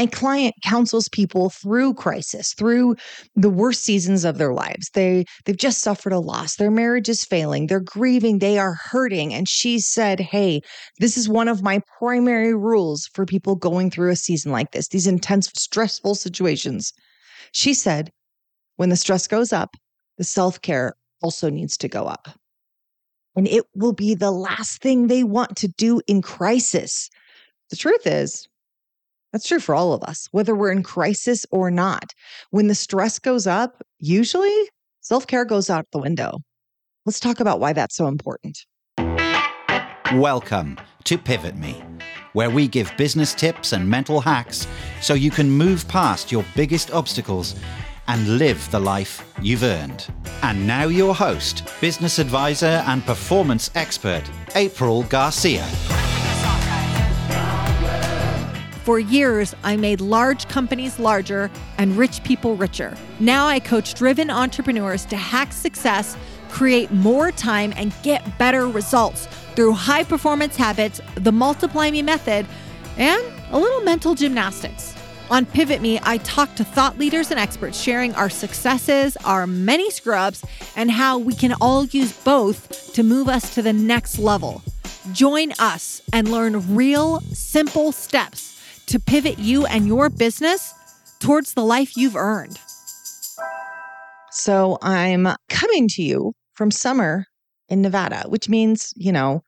My client counsels people through crisis, through the worst seasons of their lives. They they've just suffered a loss. Their marriage is failing. They're grieving. They are hurting. And she said, "Hey, this is one of my primary rules for people going through a season like this, these intense, stressful situations." She said, "When the stress goes up, the self-care also needs to go up." And it will be the last thing they want to do in crisis. The truth is, that's true for all of us, whether we're in crisis or not. When the stress goes up, usually self care goes out the window. Let's talk about why that's so important. Welcome to Pivot Me, where we give business tips and mental hacks so you can move past your biggest obstacles and live the life you've earned. And now, your host, business advisor, and performance expert, April Garcia. For years, I made large companies larger and rich people richer. Now I coach driven entrepreneurs to hack success, create more time, and get better results through high performance habits, the Multiply Me method, and a little mental gymnastics. On Pivot Me, I talk to thought leaders and experts sharing our successes, our many scrubs, and how we can all use both to move us to the next level. Join us and learn real, simple steps to pivot you and your business towards the life you've earned. So I'm coming to you from summer in Nevada, which means, you know,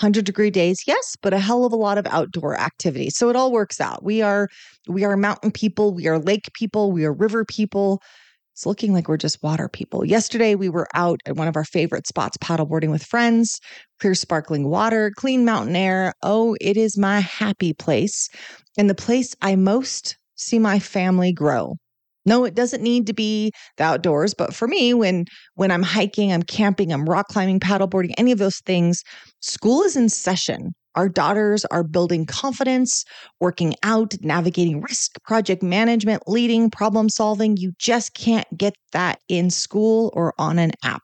100 degree days yes but a hell of a lot of outdoor activity. So it all works out. We are we are mountain people we are lake people we are river people it's looking like we're just water people. Yesterday, we were out at one of our favorite spots, paddleboarding with friends, clear, sparkling water, clean mountain air. Oh, it is my happy place and the place I most see my family grow. No, it doesn't need to be the outdoors, but for me, when when I'm hiking, I'm camping, I'm rock climbing, paddleboarding, any of those things, school is in session. Our daughters are building confidence, working out, navigating risk, project management, leading, problem solving. You just can't get that in school or on an app.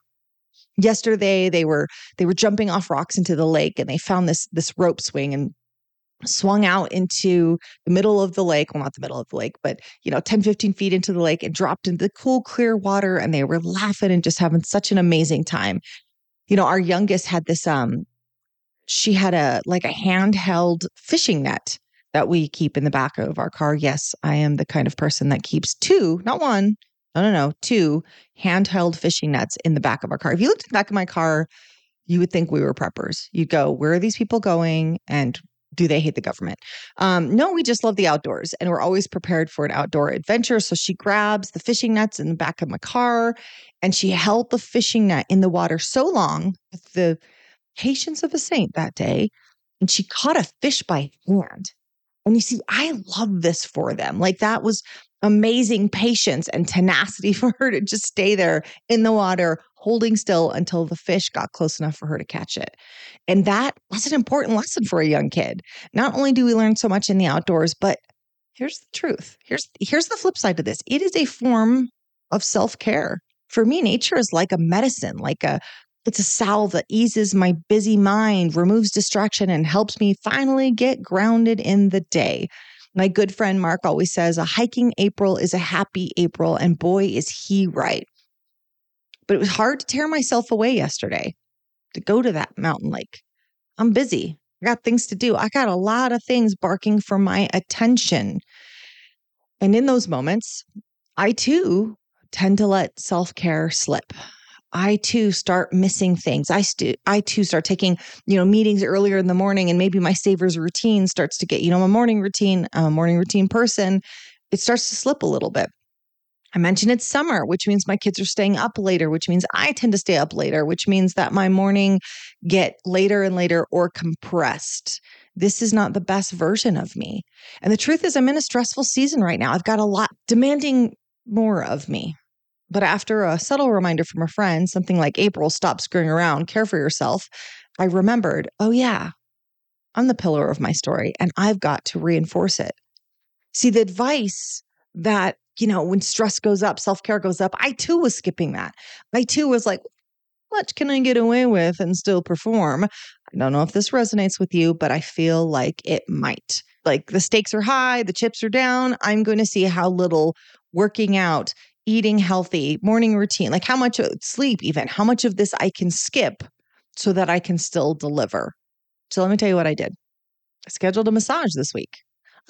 Yesterday they were they were jumping off rocks into the lake and they found this this rope swing and swung out into the middle of the lake well not the middle of the lake but you know 10 15 feet into the lake and dropped into the cool clear water and they were laughing and just having such an amazing time you know our youngest had this um she had a like a handheld fishing net that we keep in the back of our car. Yes, I am the kind of person that keeps two, not one, no, no, no, two handheld fishing nets in the back of our car. If you looked at the back of my car, you would think we were preppers. You'd go, where are these people going? And do they hate the government? Um, no, we just love the outdoors and we're always prepared for an outdoor adventure. So she grabs the fishing nets in the back of my car and she held the fishing net in the water so long with the patience of a saint that day, and she caught a fish by hand. And you see, I love this for them. Like that was amazing patience and tenacity for her to just stay there in the water, holding still until the fish got close enough for her to catch it. And that was an important lesson for a young kid. Not only do we learn so much in the outdoors, but here's the truth. Here's here's the flip side to this. It is a form of self-care. For me, nature is like a medicine, like a it's a salve that eases my busy mind, removes distraction, and helps me finally get grounded in the day. My good friend Mark always says a hiking April is a happy April, and boy, is he right. But it was hard to tear myself away yesterday to go to that mountain lake. I'm busy. I got things to do. I got a lot of things barking for my attention. And in those moments, I too tend to let self care slip. I too start missing things. I st- I too start taking, you know, meetings earlier in the morning and maybe my savers routine starts to get, you know, a morning routine, I'm a morning routine person. It starts to slip a little bit. I mentioned it's summer, which means my kids are staying up later, which means I tend to stay up later, which means that my morning get later and later or compressed. This is not the best version of me. And the truth is I'm in a stressful season right now. I've got a lot demanding more of me. But after a subtle reminder from a friend, something like April, stop screwing around, care for yourself, I remembered, oh, yeah, I'm the pillar of my story and I've got to reinforce it. See, the advice that, you know, when stress goes up, self care goes up, I too was skipping that. I too was like, what can I get away with and still perform? I don't know if this resonates with you, but I feel like it might. like the stakes are high, the chips are down. I'm going to see how little working out, eating healthy, morning routine, like how much uh, sleep, even how much of this I can skip so that I can still deliver. So let me tell you what I did. I scheduled a massage this week.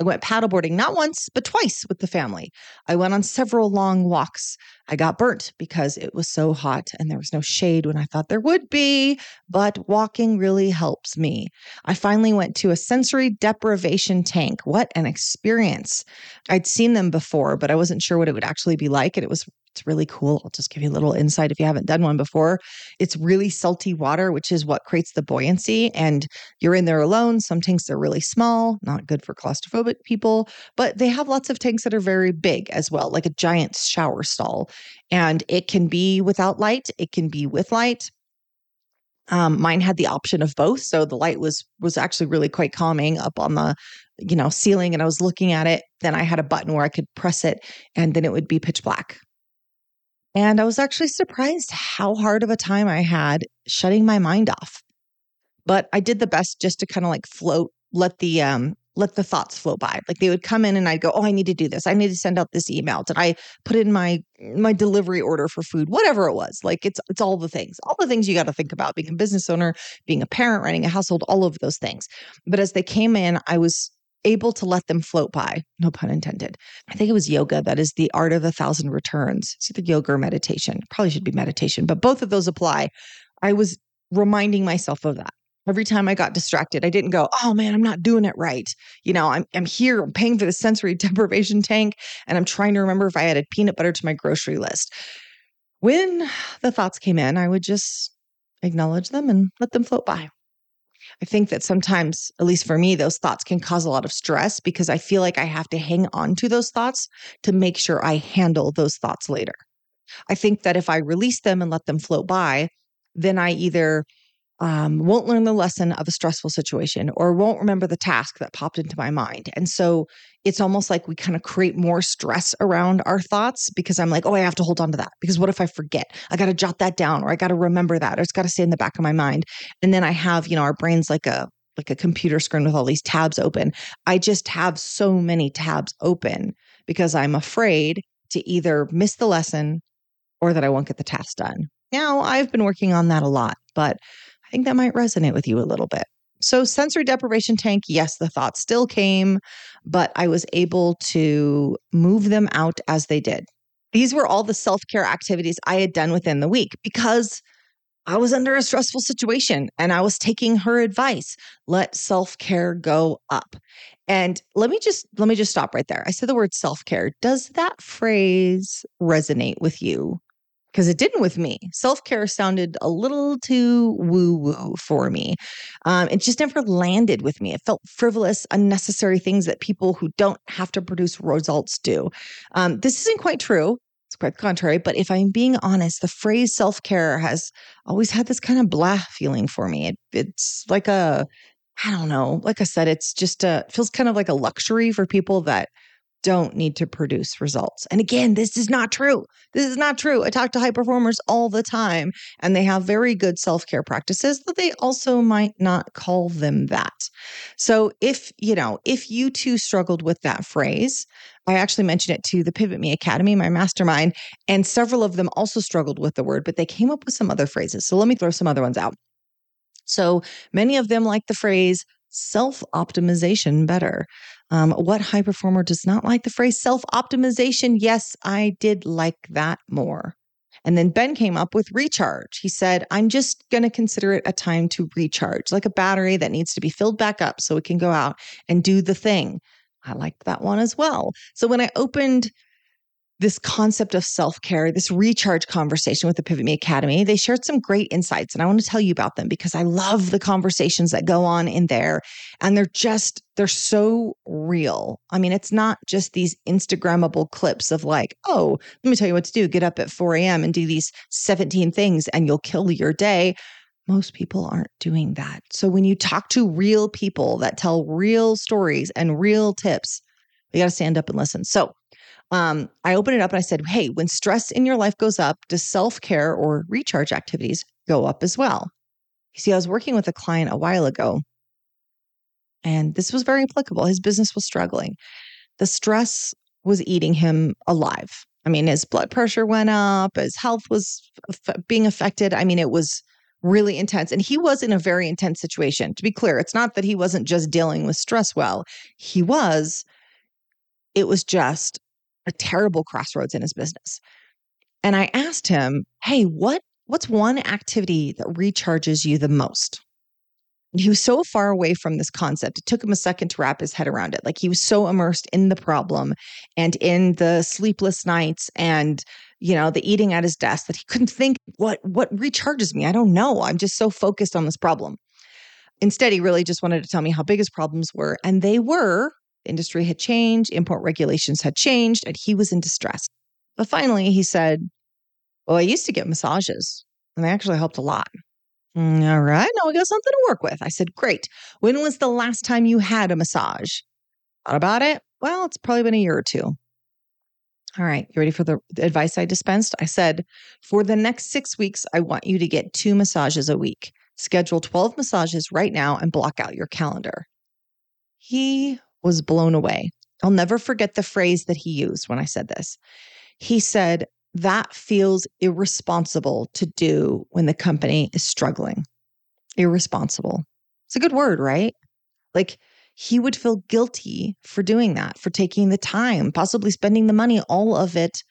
I went paddleboarding not once, but twice with the family. I went on several long walks. I got burnt because it was so hot and there was no shade when I thought there would be, but walking really helps me. I finally went to a sensory deprivation tank. What an experience! I'd seen them before, but I wasn't sure what it would actually be like. And it was it's really cool. I'll just give you a little insight if you haven't done one before. It's really salty water, which is what creates the buoyancy. And you're in there alone. Some tanks are really small, not good for claustrophobic people, but they have lots of tanks that are very big as well, like a giant shower stall. And it can be without light, it can be with light. Um, mine had the option of both, so the light was was actually really quite calming up on the you know ceiling, and I was looking at it. Then I had a button where I could press it, and then it would be pitch black and I was actually surprised how hard of a time I had shutting my mind off. But I did the best just to kind of like float, let the um let the thoughts flow by. Like they would come in and I'd go, "Oh, I need to do this. I need to send out this email. Did I put in my my delivery order for food? Whatever it was. Like it's it's all the things. All the things you got to think about being a business owner, being a parent, running a household, all of those things. But as they came in, I was able to let them float by, no pun intended. I think it was yoga that is the art of a thousand returns. It's either yoga or meditation. Probably should be meditation, but both of those apply. I was reminding myself of that. Every time I got distracted, I didn't go, oh man, I'm not doing it right. You know, I'm, I'm here, I'm paying for the sensory deprivation tank, and I'm trying to remember if I added peanut butter to my grocery list. When the thoughts came in, I would just acknowledge them and let them float by. I think that sometimes, at least for me, those thoughts can cause a lot of stress because I feel like I have to hang on to those thoughts to make sure I handle those thoughts later. I think that if I release them and let them float by, then I either um, won't learn the lesson of a stressful situation or won't remember the task that popped into my mind. And so it's almost like we kind of create more stress around our thoughts because I'm like, oh, I have to hold on to that. Because what if I forget? I got to jot that down or I got to remember that or it's got to stay in the back of my mind. And then I have, you know, our brain's like a, like a computer screen with all these tabs open. I just have so many tabs open because I'm afraid to either miss the lesson or that I won't get the task done. Now, I've been working on that a lot, but I think that might resonate with you a little bit. So, sensory deprivation tank, yes, the thoughts still came, but I was able to move them out as they did. These were all the self care activities I had done within the week because I was under a stressful situation and I was taking her advice. Let self care go up. And let me just let me just stop right there. I said the word self care. Does that phrase resonate with you? Because it didn't with me. Self care sounded a little too woo woo for me. Um, it just never landed with me. It felt frivolous, unnecessary things that people who don't have to produce results do. Um, this isn't quite true. It's quite the contrary. But if I'm being honest, the phrase self care has always had this kind of blah feeling for me. It, it's like a, I don't know. Like I said, it's just a, it feels kind of like a luxury for people that don't need to produce results. And again, this is not true. This is not true. I talk to high performers all the time, and they have very good self care practices, but they also might not call them that. So, if you know, if you too struggled with that phrase, I actually mentioned it to the Pivot Me Academy, my mastermind, and several of them also struggled with the word, but they came up with some other phrases. So, let me throw some other ones out. So, many of them like the phrase self optimization better. Um, what high performer does not like the phrase self optimization? Yes, I did like that more. And then Ben came up with recharge. He said, I'm just going to consider it a time to recharge, like a battery that needs to be filled back up so it can go out and do the thing. I liked that one as well. So when I opened this concept of self care, this recharge conversation with the Pivot Me Academy. They shared some great insights, and I want to tell you about them because I love the conversations that go on in there. And they're just, they're so real. I mean, it's not just these Instagrammable clips of like, oh, let me tell you what to do get up at 4 a.m. and do these 17 things and you'll kill your day. Most people aren't doing that. So when you talk to real people that tell real stories and real tips, you got to stand up and listen. So, um, I opened it up and I said, Hey, when stress in your life goes up, does self care or recharge activities go up as well? You see, I was working with a client a while ago And this was very applicable. His business was struggling. The stress was eating him alive. I mean, his blood pressure went up, his health was being affected. I mean, it was really intense. And he was in a very intense situation. To be clear, it's not that he wasn't just dealing with stress well, he was. It was just a terrible crossroads in his business. And I asked him, "Hey, what what's one activity that recharges you the most?" he was so far away from this concept. It took him a second to wrap his head around it. Like he was so immersed in the problem and in the sleepless nights and you know the eating at his desk that he couldn't think what what recharges me. I don't know. I'm just so focused on this problem. Instead, he really just wanted to tell me how big his problems were, and they were. The industry had changed, import regulations had changed, and he was in distress. But finally, he said, "Well, I used to get massages, and they actually helped a lot." Mm, all right, now we got something to work with. I said, Great. When was the last time you had a massage? Thought about it? Well, it's probably been a year or two. All right, you ready for the advice I dispensed? I said, For the next six weeks, I want you to get two massages a week. Schedule 12 massages right now and block out your calendar. He was blown away. I'll never forget the phrase that he used when I said this. He said, that feels irresponsible to do when the company is struggling. Irresponsible. It's a good word, right? Like he would feel guilty for doing that, for taking the time, possibly spending the money, all of it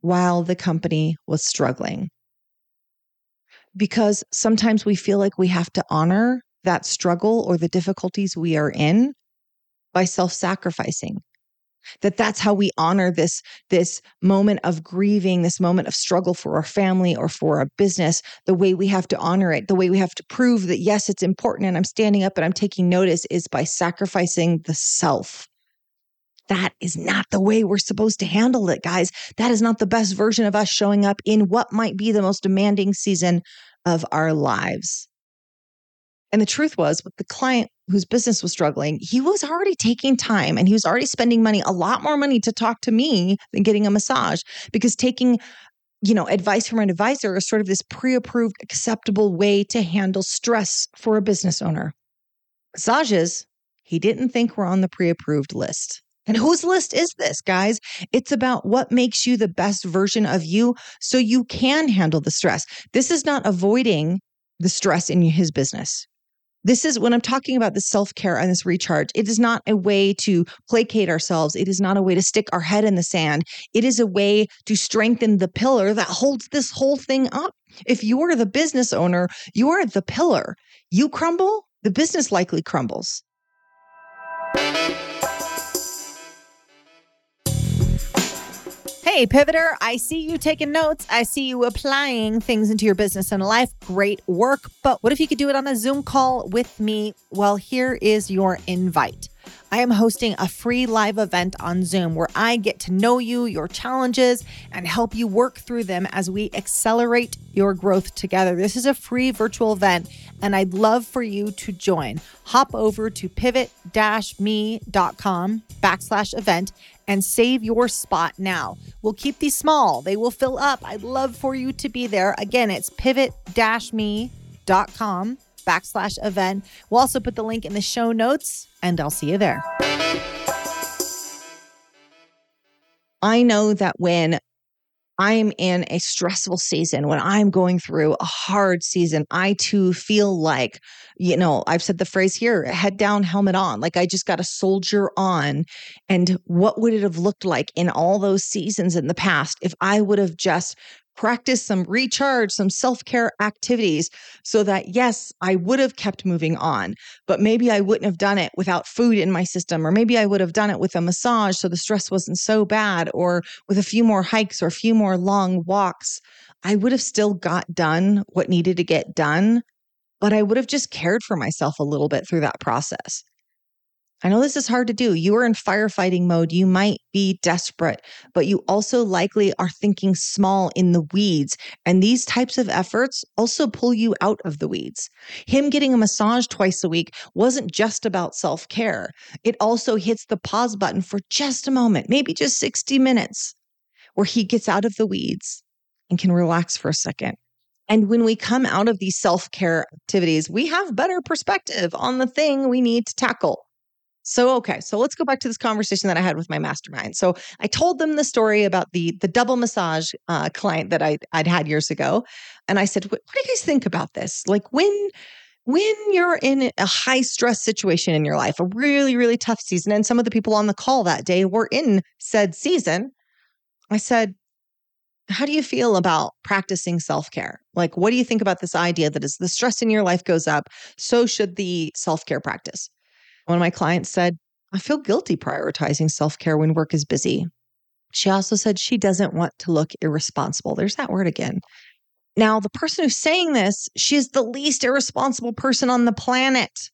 while the company was struggling. Because sometimes we feel like we have to honor that struggle or the difficulties we are in by self sacrificing, that that's how we honor this this moment of grieving this moment of struggle for our family or for our business the way we have to honor it the way we have to prove that yes it's important and i'm standing up and i'm taking notice is by sacrificing the self. That is not the way we're supposed to handle it guys. That is not the best version of us showing up in what might be the most demanding season of our lives. And the truth was, with the client whose business was struggling, he was already taking time and he was already spending money, a lot more money to talk to me than getting a massage because taking you know advice from an advisor is sort of this pre-approved acceptable way to handle stress for a business owner massages he didn't think were on the pre-approved list and whose list is this, guys? It's about what makes you the best version of you so you can handle the stress. This is not avoiding the stress in his business. This is when I'm talking about the self care and this recharge. It is not a way to placate ourselves. It is not a way to stick our head in the sand. It is a way to strengthen the pillar that holds this whole thing up. If you are the business owner, you are the pillar. You crumble, the business likely crumbles. Hey, Pivoter, I see you taking notes. I see you applying things into your business and life. Great work. But what if you could do it on a Zoom call with me? Well, here is your invite. I am hosting a free live event on Zoom where I get to know you, your challenges, and help you work through them as we accelerate your growth together. This is a free virtual event, and I'd love for you to join. Hop over to pivot me.com backslash event and save your spot now. We'll keep these small, they will fill up. I'd love for you to be there. Again, it's pivot me.com backslash event. We'll also put the link in the show notes, and I'll see you there. I know that when I'm in a stressful season, when I'm going through a hard season, I too feel like, you know, I've said the phrase here head down, helmet on. Like I just got a soldier on. And what would it have looked like in all those seasons in the past if I would have just practice some recharge, some self care activities so that, yes, I would have kept moving on, but maybe I wouldn't have done it without food in my system, or maybe I would have done it with a massage so the stress wasn't so bad, or with a few more hikes or a few more long walks. I would have still got done what needed to get done, but I would have just cared for myself a little bit through that process. I know this is hard to do. You are in firefighting mode. You might be desperate, but you also likely are thinking small in the weeds. And these types of efforts also pull you out of the weeds. Him getting a massage twice a week wasn't just about self care, it also hits the pause button for just a moment, maybe just 60 minutes, where he gets out of the weeds and can relax for a second. And when we come out of these self care activities, we have better perspective on the thing we need to tackle. So okay, so let's go back to this conversation that I had with my mastermind. So I told them the story about the the double massage uh, client that I I'd had years ago, and I said, "What do you guys think about this? Like when." When you're in a high stress situation in your life, a really, really tough season, and some of the people on the call that day were in said season, I said, How do you feel about practicing self care? Like, what do you think about this idea that as the stress in your life goes up, so should the self care practice? One of my clients said, I feel guilty prioritizing self care when work is busy. She also said she doesn't want to look irresponsible. There's that word again. Now, the person who's saying this, she is the least irresponsible person on the planet.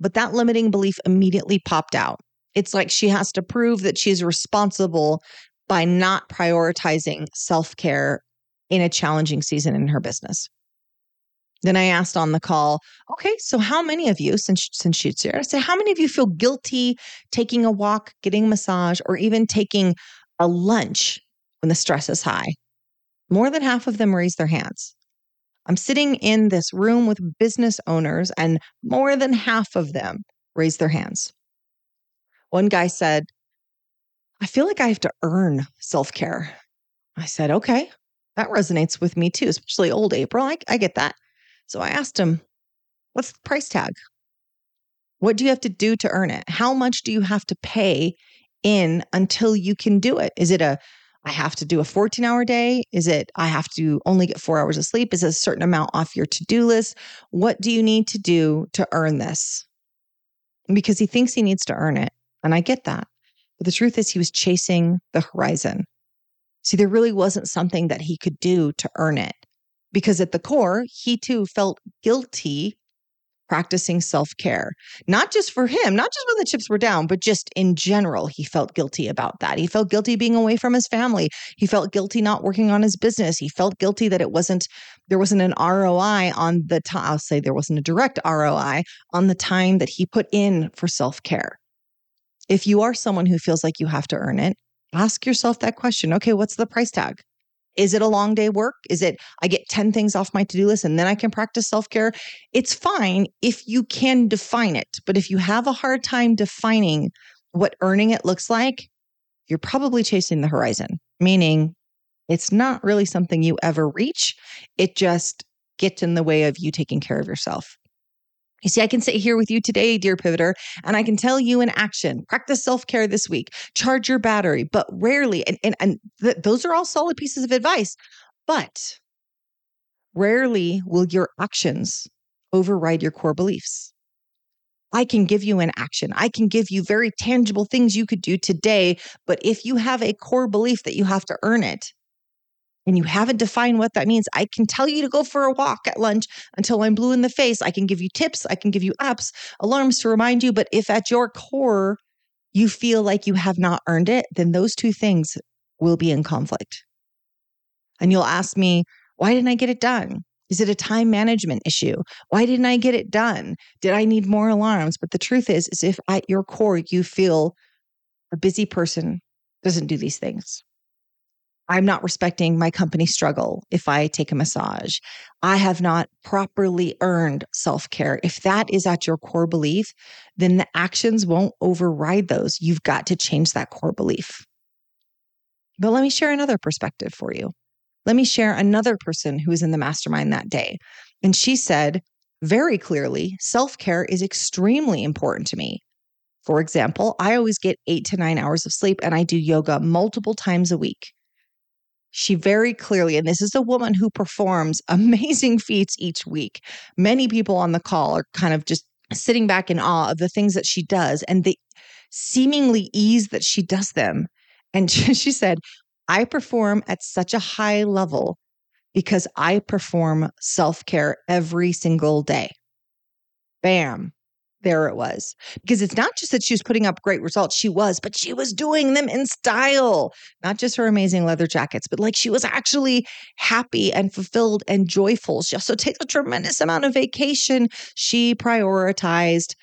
But that limiting belief immediately popped out. It's like she has to prove that she's responsible by not prioritizing self care in a challenging season in her business. Then I asked on the call, okay, so how many of you, since since she's here, I said, how many of you feel guilty taking a walk, getting a massage, or even taking a lunch when the stress is high? More than half of them raised their hands. I'm sitting in this room with business owners, and more than half of them raised their hands. One guy said, I feel like I have to earn self care. I said, okay, that resonates with me too, especially old April. I, I get that. So I asked him, What's the price tag? What do you have to do to earn it? How much do you have to pay in until you can do it? Is it a I have to do a 14 hour day? Is it I have to only get four hours of sleep? Is a certain amount off your to do list? What do you need to do to earn this? Because he thinks he needs to earn it. And I get that. But the truth is, he was chasing the horizon. See, there really wasn't something that he could do to earn it because at the core, he too felt guilty practicing self care, not just for him, not just when the chips were down, but just in general, he felt guilty about that. He felt guilty being away from his family. He felt guilty not working on his business. He felt guilty that it wasn't, there wasn't an ROI on the time, I'll say there wasn't a direct ROI on the time that he put in for self care. If you are someone who feels like you have to earn it, ask yourself that question. Okay, what's the price tag? Is it a long day work? Is it I get 10 things off my to do list and then I can practice self care? It's fine if you can define it. But if you have a hard time defining what earning it looks like, you're probably chasing the horizon, meaning it's not really something you ever reach. It just gets in the way of you taking care of yourself. You see, I can sit here with you today, dear pivoter, and I can tell you in action practice self care this week, charge your battery, but rarely, and, and, and th- those are all solid pieces of advice, but rarely will your actions override your core beliefs. I can give you an action. I can give you very tangible things you could do today. But if you have a core belief that you have to earn it, and you haven't defined what that means, I can tell you to go for a walk at lunch until I'm blue in the face. I can give you tips, I can give you apps, alarms to remind you. But if at your core you feel like you have not earned it, then those two things will be in conflict. And you'll ask me, why didn't I get it done? Is it a time management issue? Why didn't I get it done? Did I need more alarms? But the truth is, is if at your core you feel a busy person doesn't do these things. I'm not respecting my company struggle if I take a massage. I have not properly earned self care. If that is at your core belief, then the actions won't override those. You've got to change that core belief. But let me share another perspective for you. Let me share another person who was in the mastermind that day. And she said very clearly self care is extremely important to me. For example, I always get eight to nine hours of sleep and I do yoga multiple times a week she very clearly, and this is a woman who performs amazing feats each week. Many people on the call are kind of just sitting back in awe of the things that she does and the seemingly ease that she does them. And she said, I perform at such a high level because I perform self care every single day. Bam there it was. Because it's not just that she was putting up great results, she was, but she was doing them in style, not just her amazing leather jackets, but like she was actually happy and fulfilled and joyful. She also takes a tremendous amount of vacation. She prioritized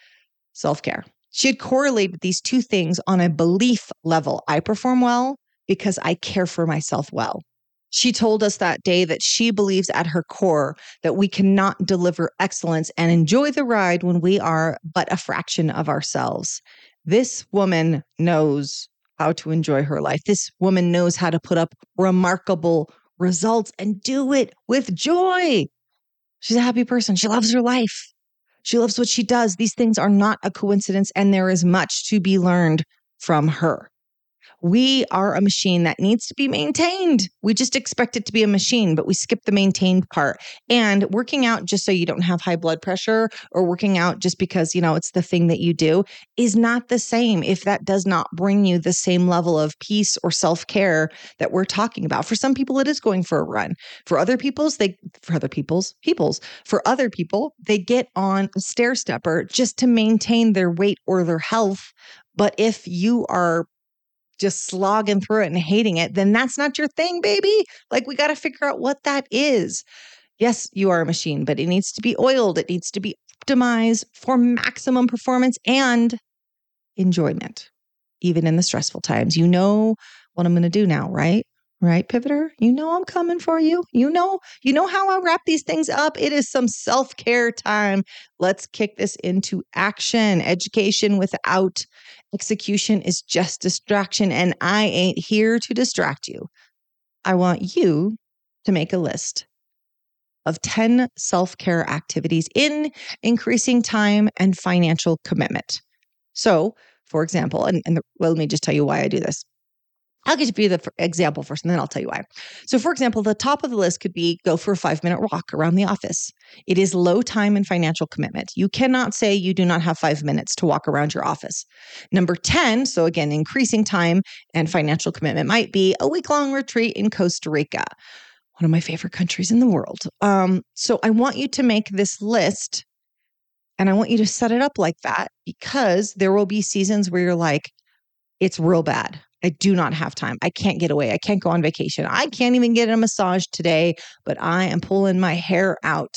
self care. She had correlated these two things on a belief level. I perform well because I care for myself well. She told us that day that she believes at her core that we cannot deliver excellence and enjoy the ride when we are but a fraction of ourselves. This woman knows how to enjoy her life. This woman knows how to put up remarkable results and do it with joy. She's a happy person. She loves her life. She loves what she does. These things are not a coincidence, and there is much to be learned from her. We are a machine that needs to be maintained. We just expect it to be a machine, but we skip the maintained part. And working out just so you don't have high blood pressure or working out just because, you know, it's the thing that you do is not the same if that does not bring you the same level of peace or self-care that we're talking about. For some people it is going for a run. For other people's they for other people's people's for other people they get on a stair stepper just to maintain their weight or their health but if you are just slogging through it and hating it, then that's not your thing, baby. Like we got to figure out what that is. Yes, you are a machine, but it needs to be oiled, it needs to be optimized for maximum performance and enjoyment, even in the stressful times. You know what I'm going to do now, right? right pivoter you know i'm coming for you you know you know how i wrap these things up it is some self-care time let's kick this into action education without execution is just distraction and i ain't here to distract you. I want you to make a list of 10 self-care activities in increasing time and financial commitment. So for example and, and the, well, let me just tell you why i do this I'll give you the example first and then I'll tell you why. So, for example, the top of the list could be go for a five minute walk around the office. It is low time and financial commitment. You cannot say you do not have five minutes to walk around your office. Number 10, so again, increasing time and financial commitment might be a week long retreat in Costa Rica, one of my favorite countries in the world. Um, so, I want you to make this list and I want you to set it up like that because there will be seasons where you're like, it's real bad. I do not have time. I can't get away. I can't go on vacation. I can't even get a massage today, but I am pulling my hair out.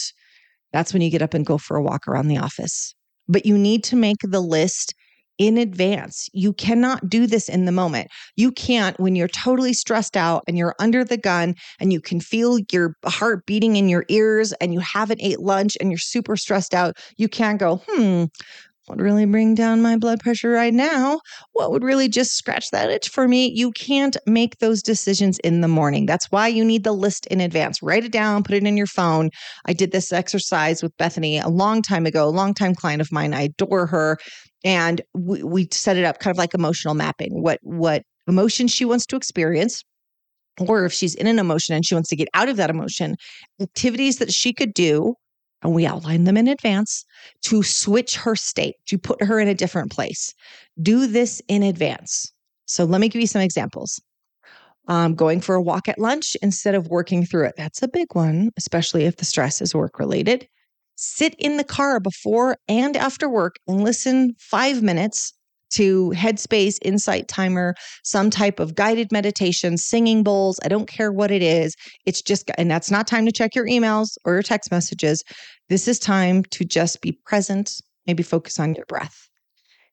That's when you get up and go for a walk around the office. But you need to make the list in advance. You cannot do this in the moment. You can't when you're totally stressed out and you're under the gun and you can feel your heart beating in your ears and you haven't ate lunch and you're super stressed out. You can't go, hmm, would really bring down my blood pressure right now? What would really just scratch that itch for me? You can't make those decisions in the morning. That's why you need the list in advance. Write it down, put it in your phone. I did this exercise with Bethany a long time ago, a long-time client of mine. I adore her. And we, we set it up kind of like emotional mapping. What what emotion she wants to experience, or if she's in an emotion and she wants to get out of that emotion, activities that she could do and we outline them in advance to switch her state, to put her in a different place. Do this in advance. So let me give you some examples. Um, going for a walk at lunch instead of working through it. That's a big one, especially if the stress is work related. Sit in the car before and after work and listen five minutes to Headspace, Insight Timer, some type of guided meditation, singing bowls. I don't care what it is. It's just, and that's not time to check your emails or your text messages. This is time to just be present, maybe focus on your breath.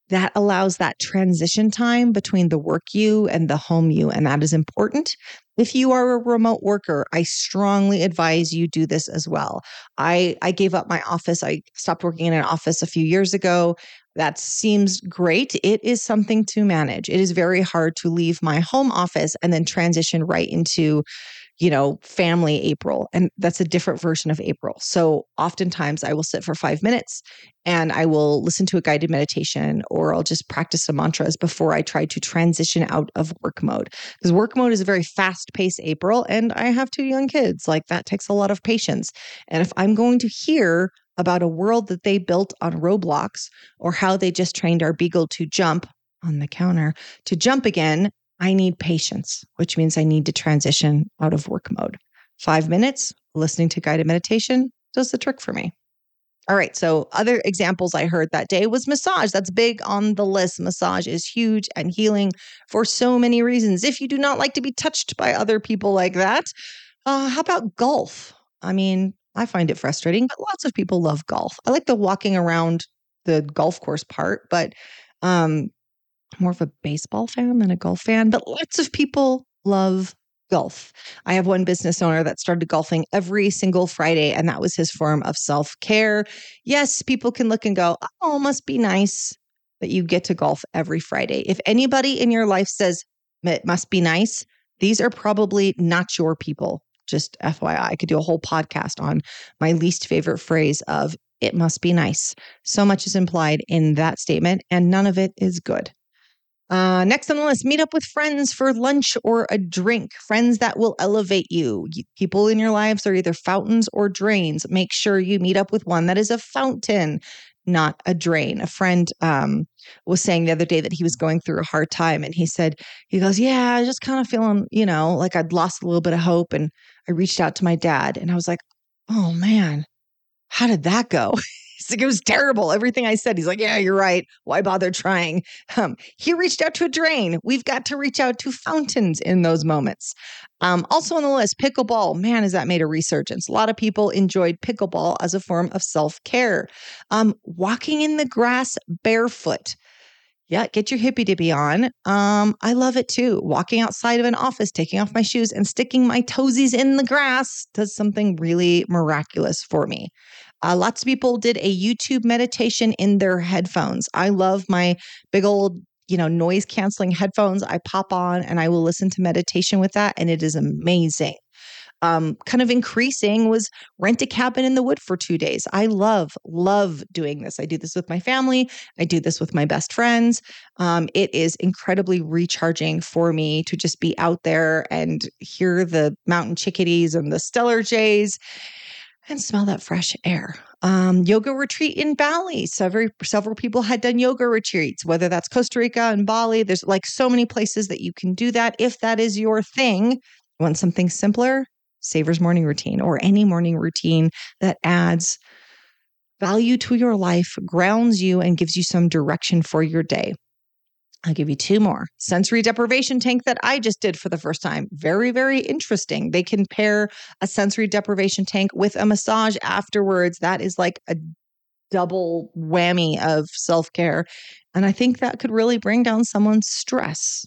That allows that transition time between the work you and the home you. And that is important. If you are a remote worker, I strongly advise you do this as well. I, I gave up my office. I stopped working in an office a few years ago. That seems great. It is something to manage. It is very hard to leave my home office and then transition right into you know, family April. And that's a different version of April. So oftentimes I will sit for five minutes and I will listen to a guided meditation or I'll just practice some mantras before I try to transition out of work mode. Because work mode is a very fast paced April and I have two young kids. Like that takes a lot of patience. And if I'm going to hear about a world that they built on Roblox or how they just trained our beagle to jump on the counter to jump again, I need patience, which means I need to transition out of work mode. Five minutes listening to guided meditation does the trick for me. All right. So, other examples I heard that day was massage. That's big on the list. Massage is huge and healing for so many reasons. If you do not like to be touched by other people like that, uh, how about golf? I mean, I find it frustrating, but lots of people love golf. I like the walking around the golf course part, but um, more of a baseball fan than a golf fan, but lots of people love golf. I have one business owner that started golfing every single Friday, and that was his form of self care. Yes, people can look and go, oh, must be nice. that you get to golf every Friday. If anybody in your life says it must be nice, these are probably not your people. Just FYI, I could do a whole podcast on my least favorite phrase of it must be nice. So much is implied in that statement, and none of it is good. Uh, next on the list, meet up with friends for lunch or a drink. Friends that will elevate you. People in your lives are either fountains or drains. Make sure you meet up with one that is a fountain, not a drain. A friend um, was saying the other day that he was going through a hard time, and he said, he goes, "Yeah, I just kind of feeling, you know, like I'd lost a little bit of hope." And I reached out to my dad, and I was like, "Oh man, how did that go?" like, it was terrible. Everything I said, he's like, yeah, you're right. Why bother trying? Um, he reached out to a drain. We've got to reach out to fountains in those moments. Um, also on the list, pickleball. Man, has that made a resurgence. A lot of people enjoyed pickleball as a form of self care. Um, walking in the grass barefoot. Yeah, get your hippy dippy on. Um, I love it too. Walking outside of an office, taking off my shoes and sticking my toesies in the grass does something really miraculous for me. Uh, lots of people did a YouTube meditation in their headphones. I love my big old, you know, noise canceling headphones. I pop on and I will listen to meditation with that, and it is amazing. Um, kind of increasing was rent a cabin in the wood for two days. I love, love doing this. I do this with my family. I do this with my best friends. Um, it is incredibly recharging for me to just be out there and hear the mountain chickadees and the Steller jays and smell that fresh air. Um, yoga retreat in Bali. Several several people had done yoga retreats, whether that's Costa Rica and Bali. There's like so many places that you can do that. If that is your thing, want something simpler, Savers morning routine or any morning routine that adds value to your life, grounds you, and gives you some direction for your day. I'll give you two more. Sensory deprivation tank that I just did for the first time. Very, very interesting. They can pair a sensory deprivation tank with a massage afterwards. That is like a double whammy of self care. And I think that could really bring down someone's stress.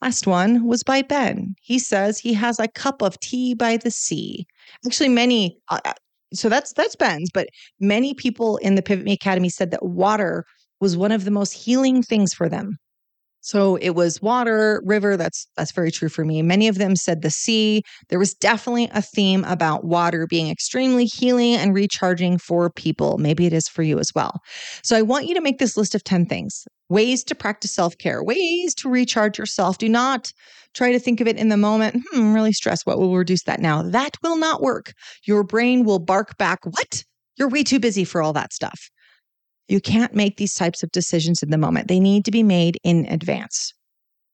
Last one was by Ben. He says he has a cup of tea by the sea. Actually, many, uh, uh so that's that's Ben's, but many people in the Pivot Me Academy said that water was one of the most healing things for them. So it was water, river. That's that's very true for me. Many of them said the sea. There was definitely a theme about water being extremely healing and recharging for people. Maybe it is for you as well. So I want you to make this list of 10 things. Ways to practice self-care, ways to recharge yourself. Do not try to think of it in the moment. Hmm, I'm really stressed. What will reduce that now? That will not work. Your brain will bark back, "What? You're way too busy for all that stuff." You can't make these types of decisions in the moment. They need to be made in advance.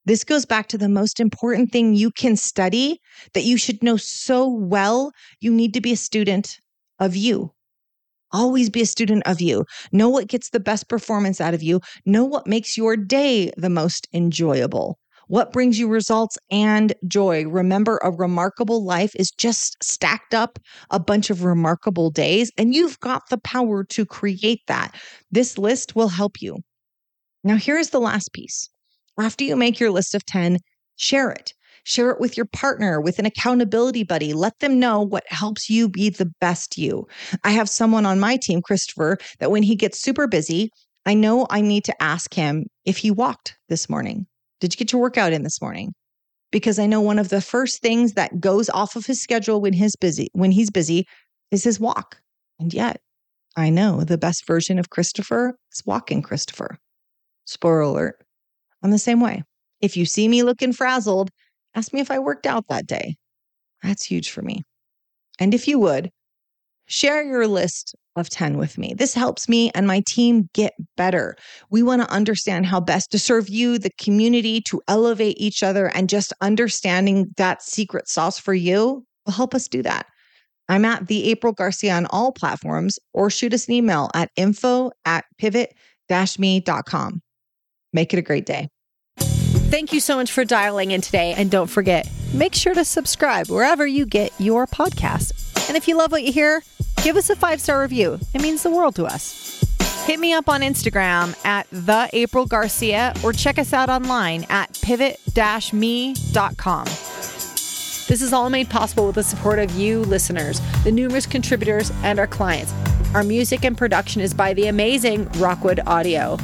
This goes back to the most important thing you can study that you should know so well. You need to be a student of you. Always be a student of you. Know what gets the best performance out of you. Know what makes your day the most enjoyable. What brings you results and joy? Remember, a remarkable life is just stacked up a bunch of remarkable days, and you've got the power to create that. This list will help you. Now, here's the last piece. After you make your list of 10, share it. Share it with your partner, with an accountability buddy. Let them know what helps you be the best you. I have someone on my team, Christopher, that when he gets super busy, I know I need to ask him if he walked this morning. Did you get your workout in this morning? Because I know one of the first things that goes off of his schedule when he's busy, when he's busy, is his walk. And yet, I know the best version of Christopher is walking Christopher. Spoiler alert. I'm the same way. If you see me looking frazzled, ask me if I worked out that day. That's huge for me. And if you would, share your list of 10 with me. This helps me and my team get better. We want to understand how best to serve you, the community, to elevate each other, and just understanding that secret sauce for you will help us do that. I'm at the April Garcia on all platforms or shoot us an email at info at pivot me.com. Make it a great day. Thank you so much for dialing in today. And don't forget, make sure to subscribe wherever you get your podcast. And if you love what you hear, give us a five star review. It means the world to us. Hit me up on Instagram at the April Garcia or check us out online at pivot-me.com. This is all made possible with the support of you listeners, the numerous contributors, and our clients. Our music and production is by the amazing Rockwood Audio.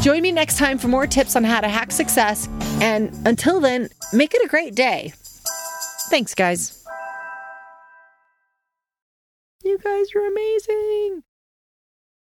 Join me next time for more tips on how to hack success. And until then, make it a great day. Thanks, guys. You guys are amazing.